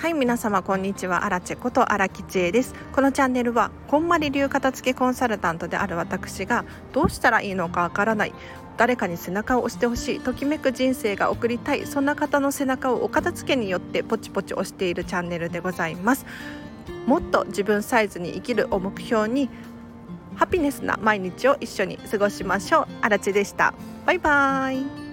はい皆様こんにちは。アラチェこと荒吉恵です。このチャンネルはこんまり流片付けコンサルタントである私がどうしたらいいのかわからない誰かに背中を押してほしいときめく人生が送りたいそんな方の背中をお片付けによってポチポチ押しているチャンネルでございます。もっと自分サイズに生きるを目標にハピネスな毎日を一緒に過ごしましょう。荒地でした。バイバーイ。